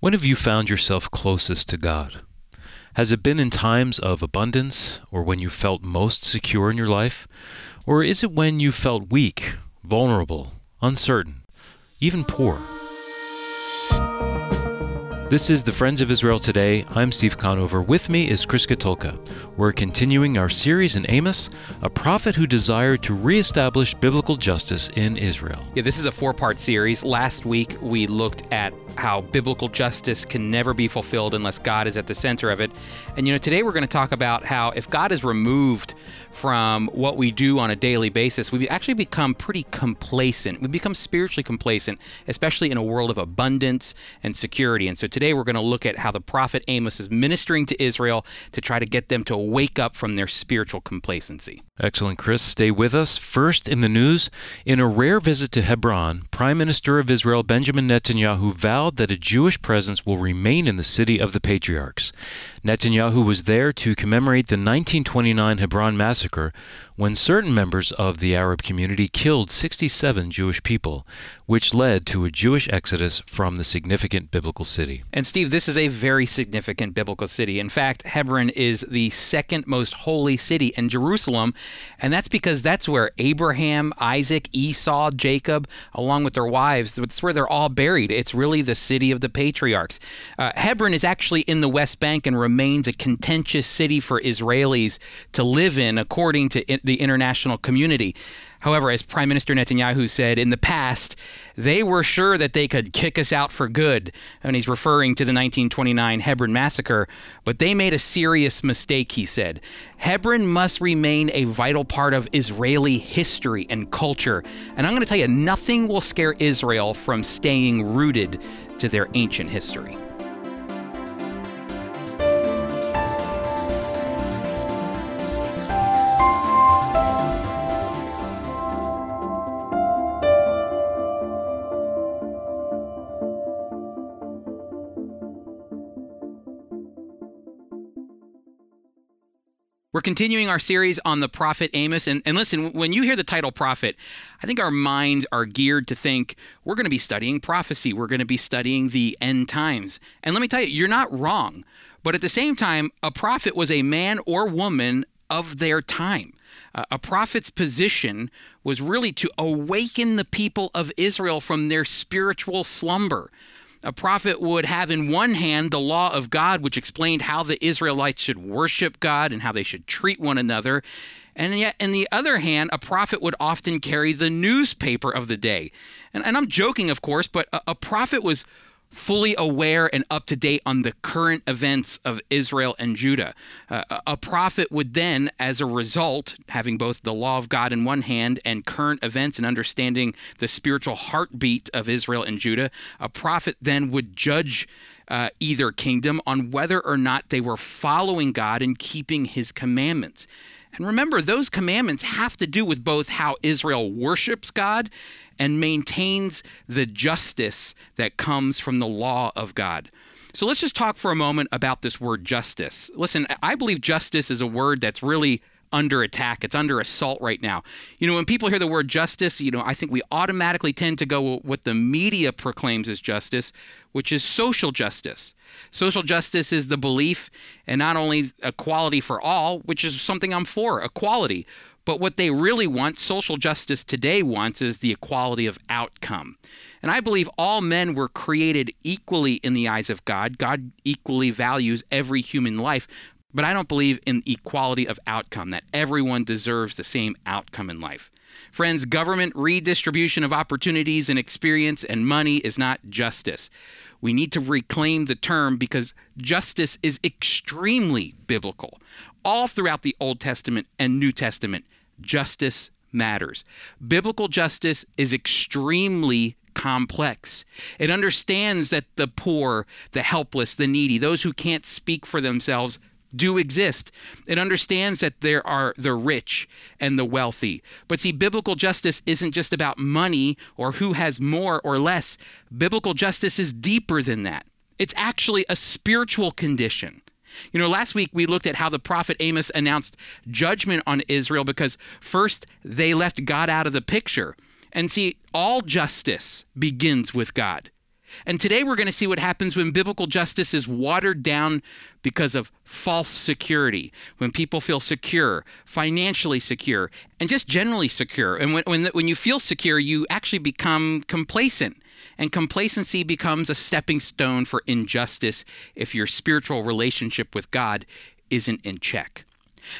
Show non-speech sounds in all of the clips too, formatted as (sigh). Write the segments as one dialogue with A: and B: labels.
A: When have you found yourself closest to God? Has it been in times of abundance, or when you felt most secure in your life? Or is it when you felt weak, vulnerable, uncertain, even poor? This is the Friends of Israel Today. I'm Steve Conover. With me is Chris Katulka. We're continuing our series in Amos, a prophet who desired to reestablish biblical justice in Israel.
B: Yeah, this is a four part series. Last week we looked at how biblical justice can never be fulfilled unless God is at the center of it. And you know, today we're going to talk about how if God is removed from what we do on a daily basis, we actually become pretty complacent. We become spiritually complacent, especially in a world of abundance and security. And so today we're going to look at how the prophet Amos is ministering to Israel to try to get them to wake up from their spiritual complacency.
A: Excellent, Chris. Stay with us. First in the news, in a rare visit to Hebron, Prime Minister of Israel Benjamin Netanyahu vowed that a Jewish presence will remain in the city of the patriarchs. Netanyahu was there to commemorate the 1929 Hebron massacre massacre when certain members of the Arab community killed 67 Jewish people, which led to a Jewish exodus from the significant biblical city.
B: And Steve, this is a very significant biblical city. In fact, Hebron is the second most holy city in Jerusalem, and that's because that's where Abraham, Isaac, Esau, Jacob, along with their wives, that's where they're all buried. It's really the city of the patriarchs. Uh, Hebron is actually in the West Bank and remains a contentious city for Israelis to live in, according to the international community. However, as Prime Minister Netanyahu said in the past, they were sure that they could kick us out for good. And he's referring to the 1929 Hebron massacre. But they made a serious mistake, he said. Hebron must remain a vital part of Israeli history and culture. And I'm going to tell you, nothing will scare Israel from staying rooted to their ancient history. We're continuing our series on the prophet Amos. And, and listen, when you hear the title prophet, I think our minds are geared to think we're going to be studying prophecy, we're going to be studying the end times. And let me tell you, you're not wrong. But at the same time, a prophet was a man or woman of their time. Uh, a prophet's position was really to awaken the people of Israel from their spiritual slumber a prophet would have in one hand the law of God, which explained how the Israelites should worship God and how they should treat one another. And yet, in the other hand, a prophet would often carry the newspaper of the day. And, and I'm joking, of course, but a, a prophet was fully aware and up to date on the current events of Israel and Judah. Uh, a prophet would then, as a result, having both the law of God in one hand and current events and understanding the spiritual heartbeat of Israel and Judah, a prophet then would judge. Uh, either kingdom on whether or not they were following God and keeping his commandments. And remember, those commandments have to do with both how Israel worships God and maintains the justice that comes from the law of God. So let's just talk for a moment about this word justice. Listen, I believe justice is a word that's really under attack. It's under assault right now. You know, when people hear the word justice, you know, I think we automatically tend to go what the media proclaims as justice, which is social justice. Social justice is the belief and not only equality for all, which is something I'm for, equality, but what they really want, social justice today wants, is the equality of outcome. And I believe all men were created equally in the eyes of God. God equally values every human life. But I don't believe in equality of outcome, that everyone deserves the same outcome in life. Friends, government redistribution of opportunities and experience and money is not justice. We need to reclaim the term because justice is extremely biblical. All throughout the Old Testament and New Testament, justice matters. Biblical justice is extremely complex. It understands that the poor, the helpless, the needy, those who can't speak for themselves do exist. It understands that there are the rich and the wealthy. But see, biblical justice isn't just about money or who has more or less. Biblical justice is deeper than that. It's actually a spiritual condition. You know, last week we looked at how the prophet Amos announced judgment on Israel because first they left God out of the picture. And see, all justice begins with God. And today we're going to see what happens when biblical justice is watered down because of false security, when people feel secure, financially secure, and just generally secure. And when, when, when you feel secure, you actually become complacent. And complacency becomes a stepping stone for injustice if your spiritual relationship with God isn't in check.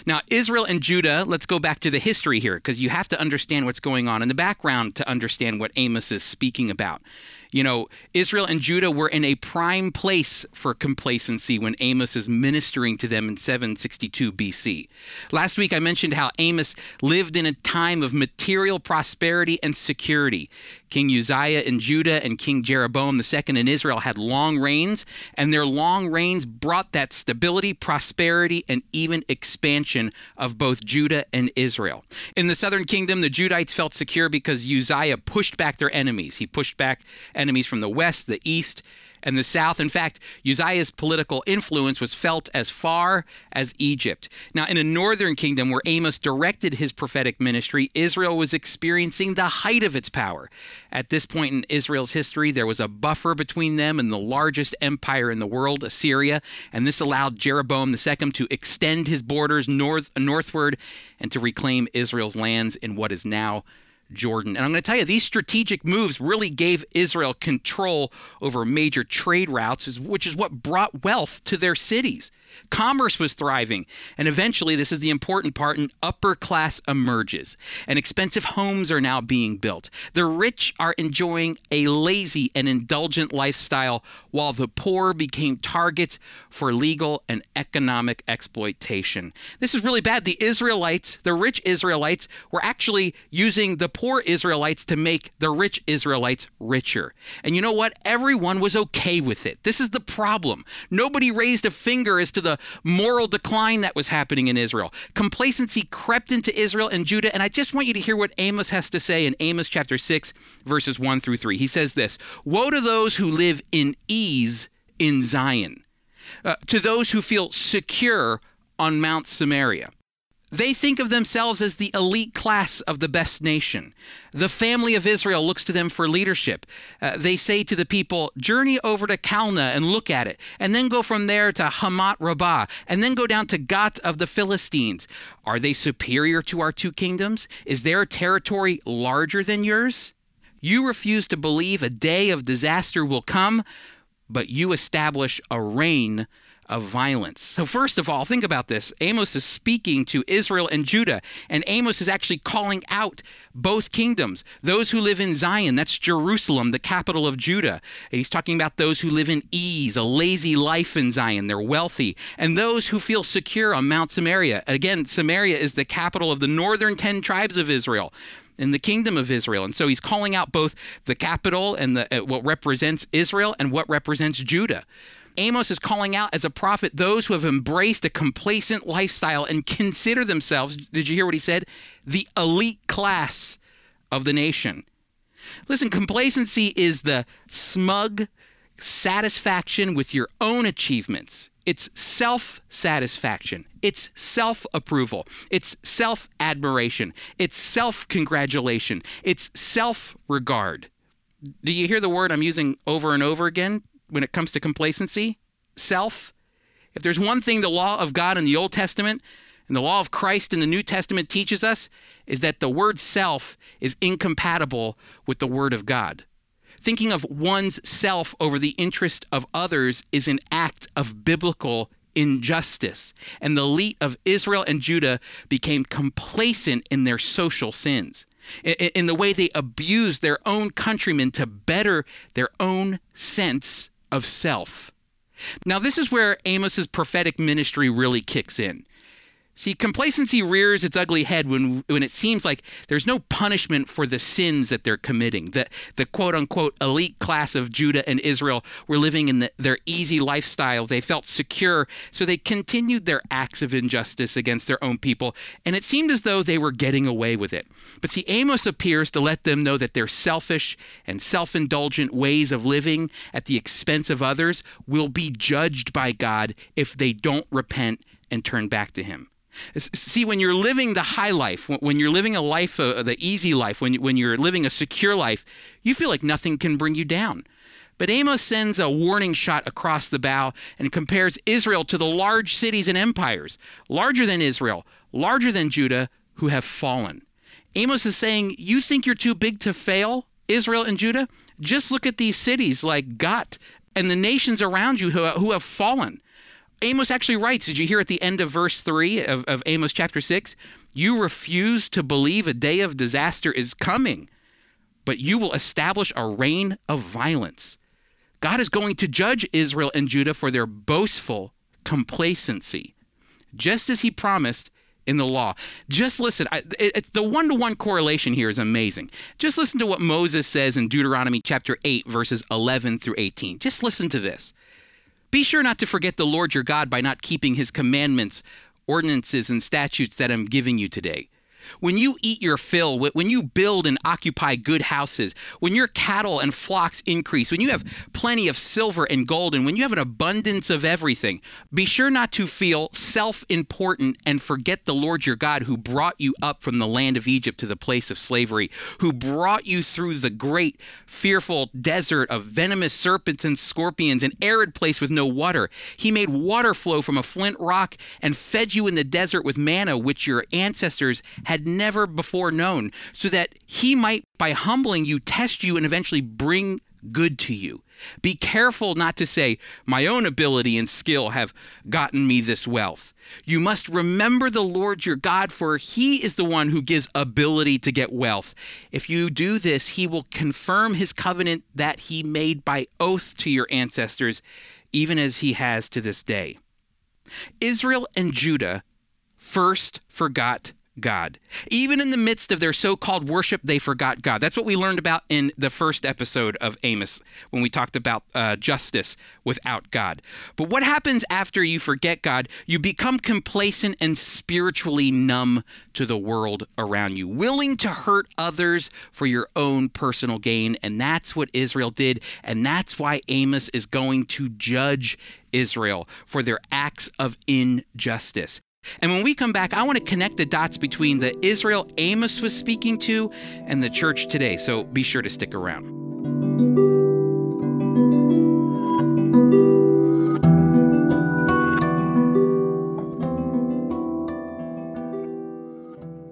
B: Now, Israel and Judah, let's go back to the history here because you have to understand what's going on in the background to understand what Amos is speaking about. You know, Israel and Judah were in a prime place for complacency when Amos is ministering to them in 762 BC. Last week I mentioned how Amos lived in a time of material prosperity and security. King Uzziah in Judah and King Jeroboam II in Israel had long reigns, and their long reigns brought that stability, prosperity, and even expansion of both Judah and Israel. In the southern kingdom, the Judites felt secure because Uzziah pushed back their enemies. He pushed back enemies from the west, the east, and the south. In fact, Uzziah's political influence was felt as far as Egypt. Now, in a northern kingdom where Amos directed his prophetic ministry, Israel was experiencing the height of its power. At this point in Israel's history, there was a buffer between them and the largest empire in the world, Assyria, and this allowed Jeroboam II to extend his borders north northward and to reclaim Israel's lands in what is now Jordan. And I'm going to tell you, these strategic moves really gave Israel control over major trade routes, which is what brought wealth to their cities. Commerce was thriving, and eventually, this is the important part, an upper class emerges, and expensive homes are now being built. The rich are enjoying a lazy and indulgent lifestyle, while the poor became targets for legal and economic exploitation. This is really bad. The Israelites, the rich Israelites, were actually using the poor Israelites to make the rich Israelites richer. And you know what? Everyone was okay with it. This is the problem. Nobody raised a finger as to the moral decline that was happening in Israel. Complacency crept into Israel and Judah. And I just want you to hear what Amos has to say in Amos chapter 6, verses 1 through 3. He says this Woe to those who live in ease in Zion, uh, to those who feel secure on Mount Samaria. They think of themselves as the elite class of the best nation. The family of Israel looks to them for leadership. Uh, they say to the people, Journey over to Calneh and look at it, and then go from there to Hamath Rabbah, and then go down to Gath of the Philistines. Are they superior to our two kingdoms? Is their territory larger than yours? You refuse to believe a day of disaster will come, but you establish a reign of violence. So, first of all, think about this. Amos is speaking to Israel and Judah, and Amos is actually calling out both kingdoms. Those who live in Zion, that's Jerusalem, the capital of Judah. And he's talking about those who live in ease, a lazy life in Zion. They're wealthy. And those who feel secure on Mount Samaria. Again, Samaria is the capital of the northern 10 tribes of Israel in the kingdom of Israel. And so he's calling out both the capital and the, uh, what represents Israel and what represents Judah. Amos is calling out as a prophet those who have embraced a complacent lifestyle and consider themselves, did you hear what he said? The elite class of the nation. Listen, complacency is the smug satisfaction with your own achievements. It's self satisfaction. It's self approval. It's self admiration. It's self congratulation. It's self regard. Do you hear the word I'm using over and over again? When it comes to complacency, self. If there's one thing the law of God in the Old Testament and the law of Christ in the New Testament teaches us, is that the word self is incompatible with the word of God. Thinking of one's self over the interest of others is an act of biblical injustice. And the elite of Israel and Judah became complacent in their social sins in, the way they abused their own countrymen to better their own sense of self. Now, this is where Amos's prophetic ministry really kicks in. See, complacency rears its ugly head when, when it seems like there's no punishment for the sins that they're committing. The, the quote unquote elite class of Judah and Israel were living in the, their easy lifestyle. They felt secure, so they continued their acts of injustice against their own people, and it seemed as though they were getting away with it. But see, Amos appears to let them know that their selfish and self indulgent ways of living at the expense of others will be judged by God if they don't repent and turn back to Him. See, when you're living the high life, when you're living a life, uh, the easy life, when, when you're living a secure life, you feel like nothing can bring you down. But Amos sends a warning shot across the bow and compares Israel to the large cities and empires, larger than Israel, larger than Judah, who have fallen. Amos is saying, You think you're too big to fail, Israel and Judah? Just look at these cities like Gath and the nations around you who, who have fallen. Amos actually writes, did you hear at the end of verse 3 of, of Amos chapter 6? You refuse to believe a day of disaster is coming, but you will establish a reign of violence. God is going to judge Israel and Judah for their boastful complacency, just as he promised in the law. Just listen. I, it, the one to one correlation here is amazing. Just listen to what Moses says in Deuteronomy chapter 8, verses 11 through 18. Just listen to this. Be sure not to forget the Lord your God by not keeping his commandments, ordinances, and statutes that I'm giving you today. When you eat your fill, when you build and occupy good houses, when your cattle and flocks increase, when you have plenty of silver and gold, and when you have an abundance of everything, be sure not to feel self important and forget the Lord your God who brought you up from the land of Egypt to the place of slavery, who brought you through the great, fearful desert of venomous serpents and scorpions, an arid place with no water. He made water flow from a flint rock and fed you in the desert with manna, which your ancestors had never before known, so that he might, by humbling you, test you and eventually bring good to you. Be careful not to say, My own ability and skill have gotten me this wealth. You must remember the Lord your God, for he is the one who gives ability to get wealth. If you do this, he will confirm his covenant that he made by oath to your ancestors, even as he has to this day. Israel and Judah first forgot God. Even in the midst of their so called worship, they forgot God. That's what we learned about in the first episode of Amos when we talked about uh, justice without God. But what happens after you forget God? You become complacent and spiritually numb to the world around you, willing to hurt others for your own personal gain. And that's what Israel did. And that's why Amos is going to judge Israel for their acts of injustice. And when we come back, I want to connect the dots between the Israel Amos was speaking to and the church today. So be sure to stick around.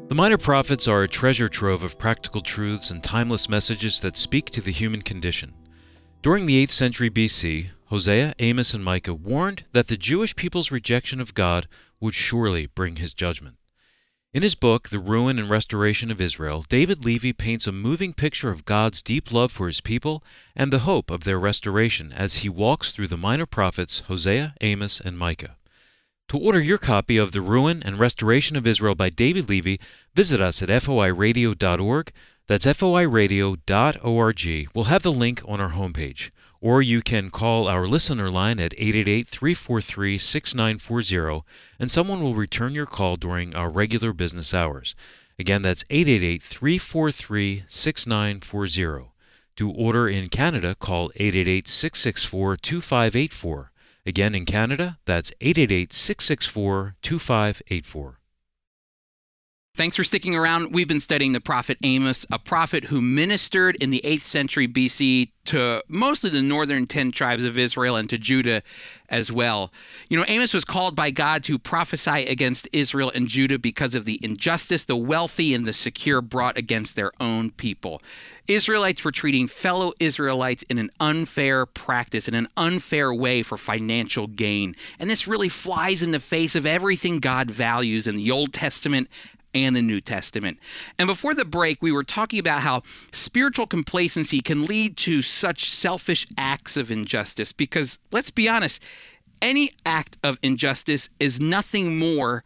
A: The Minor Prophets are a treasure trove of practical truths and timeless messages that speak to the human condition. During the 8th century BC, Hosea, Amos, and Micah warned that the Jewish people's rejection of God would surely bring his judgment. In his book, The Ruin and Restoration of Israel, David Levy paints a moving picture of God's deep love for his people and the hope of their restoration as he walks through the minor prophets Hosea, Amos, and Micah. To order your copy of The Ruin and Restoration of Israel by David Levy, visit us at foiradio.org. That's foiradio.org. We'll have the link on our homepage or you can call our listener line at 888 343 6940 and someone will return your call during our regular business hours. Again, that's 888 343 6940. To order in Canada, call 888 664 2584. Again, in Canada, that's 888 664 2584.
B: Thanks for sticking around. We've been studying the prophet Amos, a prophet who ministered in the 8th century BC to mostly the northern 10 tribes of Israel and to Judah as well. You know, Amos was called by God to prophesy against Israel and Judah because of the injustice the wealthy and the secure brought against their own people. Israelites were treating fellow Israelites in an unfair practice, in an unfair way for financial gain. And this really flies in the face of everything God values in the Old Testament and the New Testament. And before the break, we were talking about how spiritual complacency can lead to such selfish acts of injustice because, let's be honest, any act of injustice is nothing more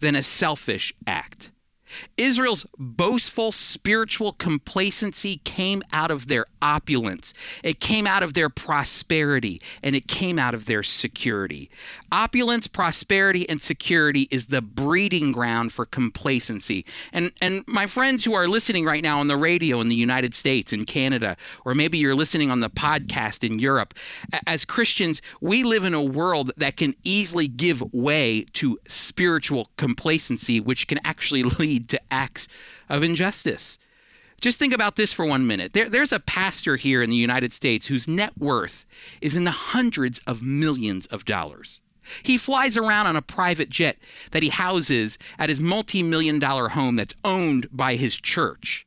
B: than a selfish act. Israel's boastful spiritual complacency came out of their opulence, it came out of their prosperity, and it came out of their security. Opulence, prosperity, and security is the breeding ground for complacency. And, and my friends who are listening right now on the radio in the United States, in Canada, or maybe you're listening on the podcast in Europe, as Christians, we live in a world that can easily give way to spiritual complacency, which can actually (laughs) lead lead to acts of injustice. Just think about this for one minute. There, there's a pastor here in the United States whose net worth is in the hundreds of millions of dollars. He flies around on a private jet that he houses at his multi million dollar home that's owned by his church.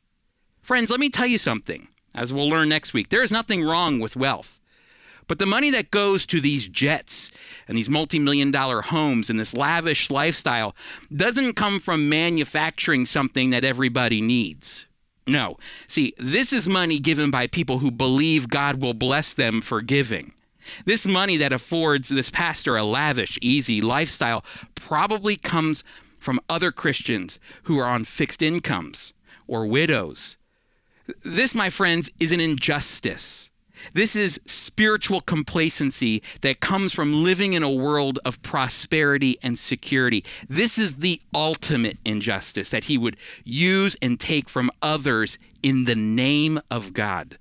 B: Friends, let me tell you something, as we'll learn next week. There is nothing wrong with wealth. But the money that goes to these jets and these multi million dollar homes and this lavish lifestyle doesn't come from manufacturing something that everybody needs. No. See, this is money given by people who believe God will bless them for giving. This money that affords this pastor a lavish, easy lifestyle probably comes from other Christians who are on fixed incomes or widows. This, my friends, is an injustice. This is spiritual complacency that comes from living in a world of prosperity and security. This is the ultimate injustice that he would use and take from others in the name of God.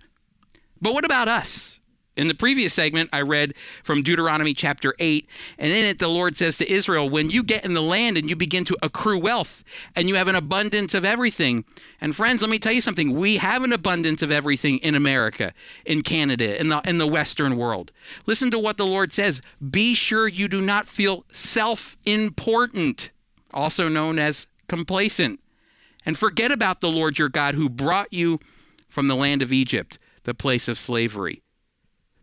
B: But what about us? In the previous segment, I read from Deuteronomy chapter 8, and in it, the Lord says to Israel, When you get in the land and you begin to accrue wealth and you have an abundance of everything, and friends, let me tell you something, we have an abundance of everything in America, in Canada, in the, in the Western world. Listen to what the Lord says Be sure you do not feel self important, also known as complacent, and forget about the Lord your God who brought you from the land of Egypt, the place of slavery.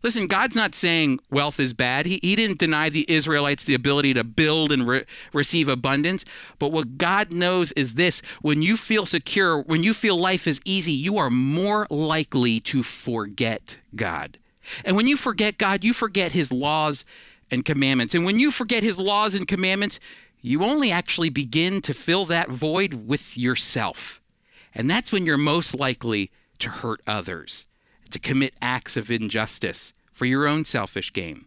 B: Listen, God's not saying wealth is bad. He, he didn't deny the Israelites the ability to build and re- receive abundance. But what God knows is this when you feel secure, when you feel life is easy, you are more likely to forget God. And when you forget God, you forget his laws and commandments. And when you forget his laws and commandments, you only actually begin to fill that void with yourself. And that's when you're most likely to hurt others to commit acts of injustice for your own selfish gain.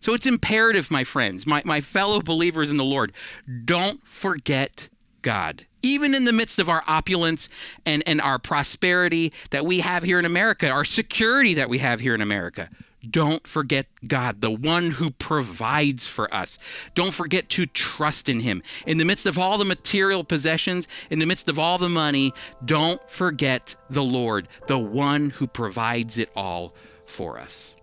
B: So it's imperative, my friends, my, my fellow believers in the Lord, don't forget God. Even in the midst of our opulence and, and our prosperity that we have here in America, our security that we have here in America, don't forget God, the one who provides for us. Don't forget to trust in Him. In the midst of all the material possessions, in the midst of all the money, don't forget the Lord, the one who provides it all for us.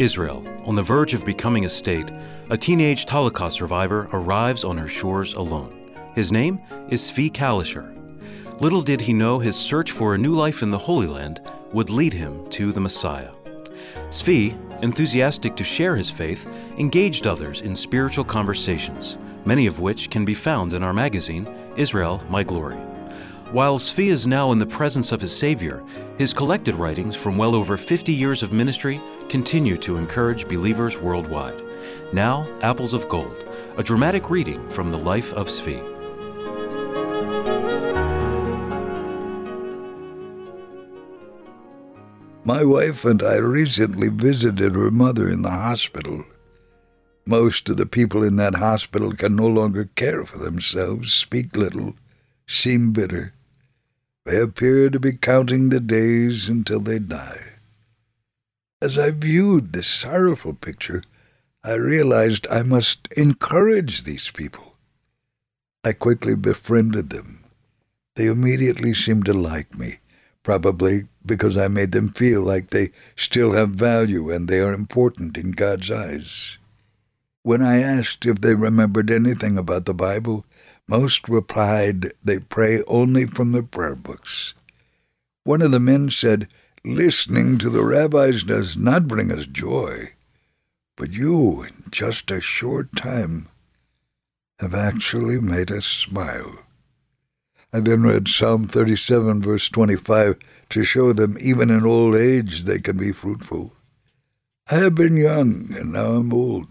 A: Israel, on the verge of becoming a state, a teenage Holocaust survivor arrives on her shores alone. His name is Zvi Kalisher. Little did he know his search for a new life in the Holy Land would lead him to the Messiah. Zvi, enthusiastic to share his faith, engaged others in spiritual conversations, many of which can be found in our magazine, Israel My Glory. While Zvi is now in the presence of his Savior, his collected writings from well over 50 years of ministry continue to encourage believers worldwide. Now, Apples of Gold, a dramatic reading from the life of Zvi.
C: My wife and I recently visited her mother in the hospital. Most of the people in that hospital can no longer care for themselves, speak little, seem bitter. They appear to be counting the days until they die. As I viewed this sorrowful picture, I realized I must encourage these people. I quickly befriended them. They immediately seemed to like me, probably because I made them feel like they still have value and they are important in God's eyes. When I asked if they remembered anything about the Bible, most replied they pray only from the prayer books. One of the men said, Listening to the rabbis does not bring us joy, but you, in just a short time, have actually made us smile. I then read Psalm 37, verse 25, to show them even in old age they can be fruitful. I have been young, and now I am old.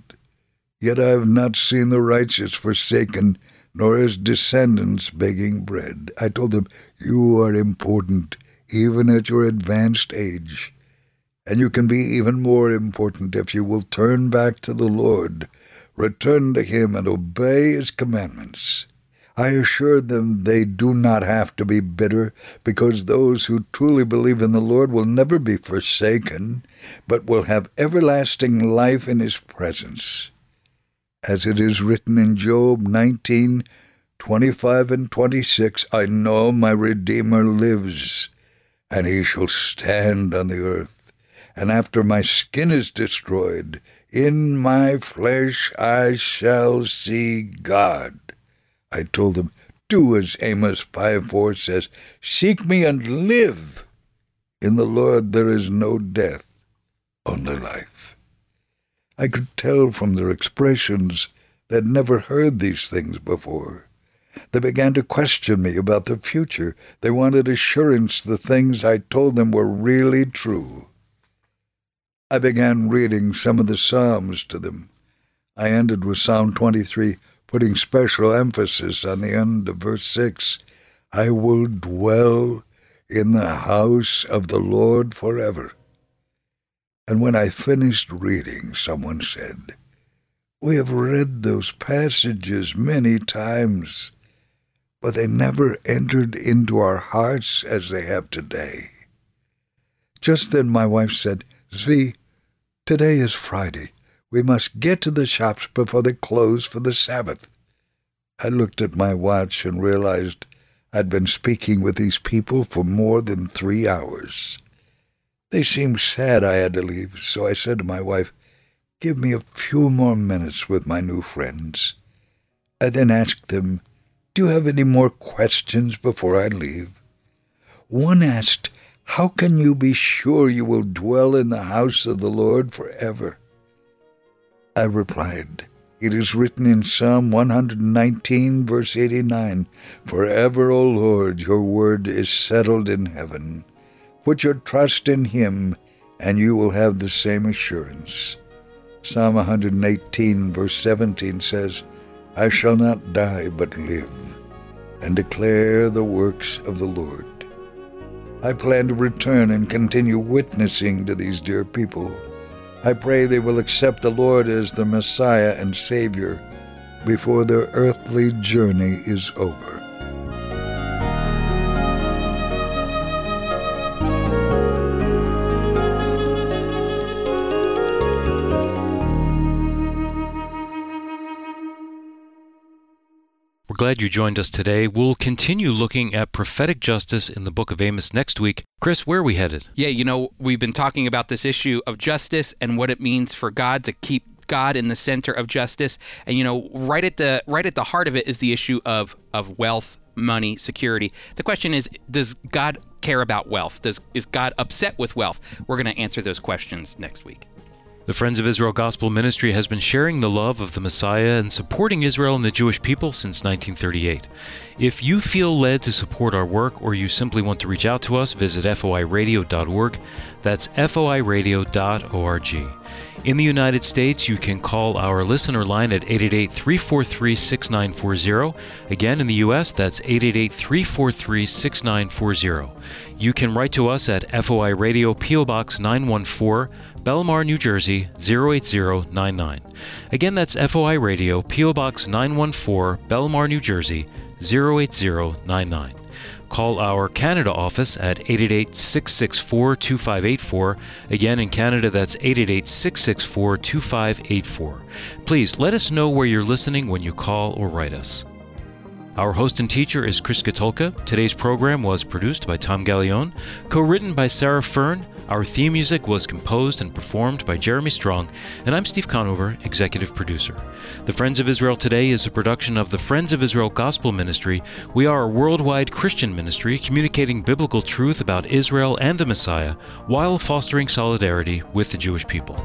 C: Yet I have not seen the righteous forsaken, nor his descendants begging bread. I told them, You are important, even at your advanced age. And you can be even more important if you will turn back to the Lord, return to Him, and obey His commandments. I assured them they do not have to be bitter, because those who truly believe in the Lord will never be forsaken, but will have everlasting life in His presence. As it is written in Job 19, 25 and 26, I know my Redeemer lives, and he shall stand on the earth. And after my skin is destroyed, in my flesh I shall see God. I told them, Do as Amos 5 4 says, Seek me and live. In the Lord there is no death, only life. I could tell from their expressions they'd never heard these things before. They began to question me about the future. They wanted assurance the things I told them were really true. I began reading some of the Psalms to them. I ended with Psalm 23 putting special emphasis on the end of verse 6 I will dwell in the house of the Lord forever. And when I finished reading, someone said, We have read those passages many times, but they never entered into our hearts as they have today. Just then my wife said, Zvi, today is Friday. We must get to the shops before they close for the Sabbath. I looked at my watch and realized I'd been speaking with these people for more than three hours. They seemed sad I had to leave, so I said to my wife, Give me a few more minutes with my new friends. I then asked them, Do you have any more questions before I leave? One asked, How can you be sure you will dwell in the house of the Lord forever? I replied, It is written in Psalm 119, verse 89 Forever, O Lord, your word is settled in heaven. Put your trust in him, and you will have the same assurance. Psalm 118, verse 17 says, I shall not die but live, and declare the works of the Lord. I plan to return and continue witnessing to these dear people I pray they will accept the Lord as their Messiah and Savior before their earthly journey is over.
A: Glad you joined us today. We'll continue looking at prophetic justice in the book of Amos next week. Chris, where are we headed?
B: Yeah, you know, we've been talking about this issue of justice and what it means for God to keep God in the center of justice. And you know, right at the right at the heart of it is the issue of of wealth, money, security. The question is, does God care about wealth? Does is God upset with wealth? We're going to answer those questions next week.
A: The Friends of Israel Gospel Ministry has been sharing the love of the Messiah and supporting Israel and the Jewish people since 1938. If you feel led to support our work or you simply want to reach out to us, visit foiradio.org. That's foiradio.org. In the United States, you can call our listener line at 888 343 6940. Again, in the U.S., that's 888 343 6940. You can write to us at FOI Radio, P.O. Box 914, Bellmawr, New Jersey 08099. Again, that's FOI Radio, P.O. Box 914, Bellmawr, New Jersey 08099. Call our Canada office at 888 664 2584. Again, in Canada, that's 888 664 2584. Please let us know where you're listening when you call or write us. Our host and teacher is Chris Katulka. Today's program was produced by Tom Gallione, co written by Sarah Fern. Our theme music was composed and performed by Jeremy Strong, and I'm Steve Conover, executive producer. The Friends of Israel Today is a production of the Friends of Israel Gospel Ministry. We are a worldwide Christian ministry communicating biblical truth about Israel and the Messiah while fostering solidarity with the Jewish people.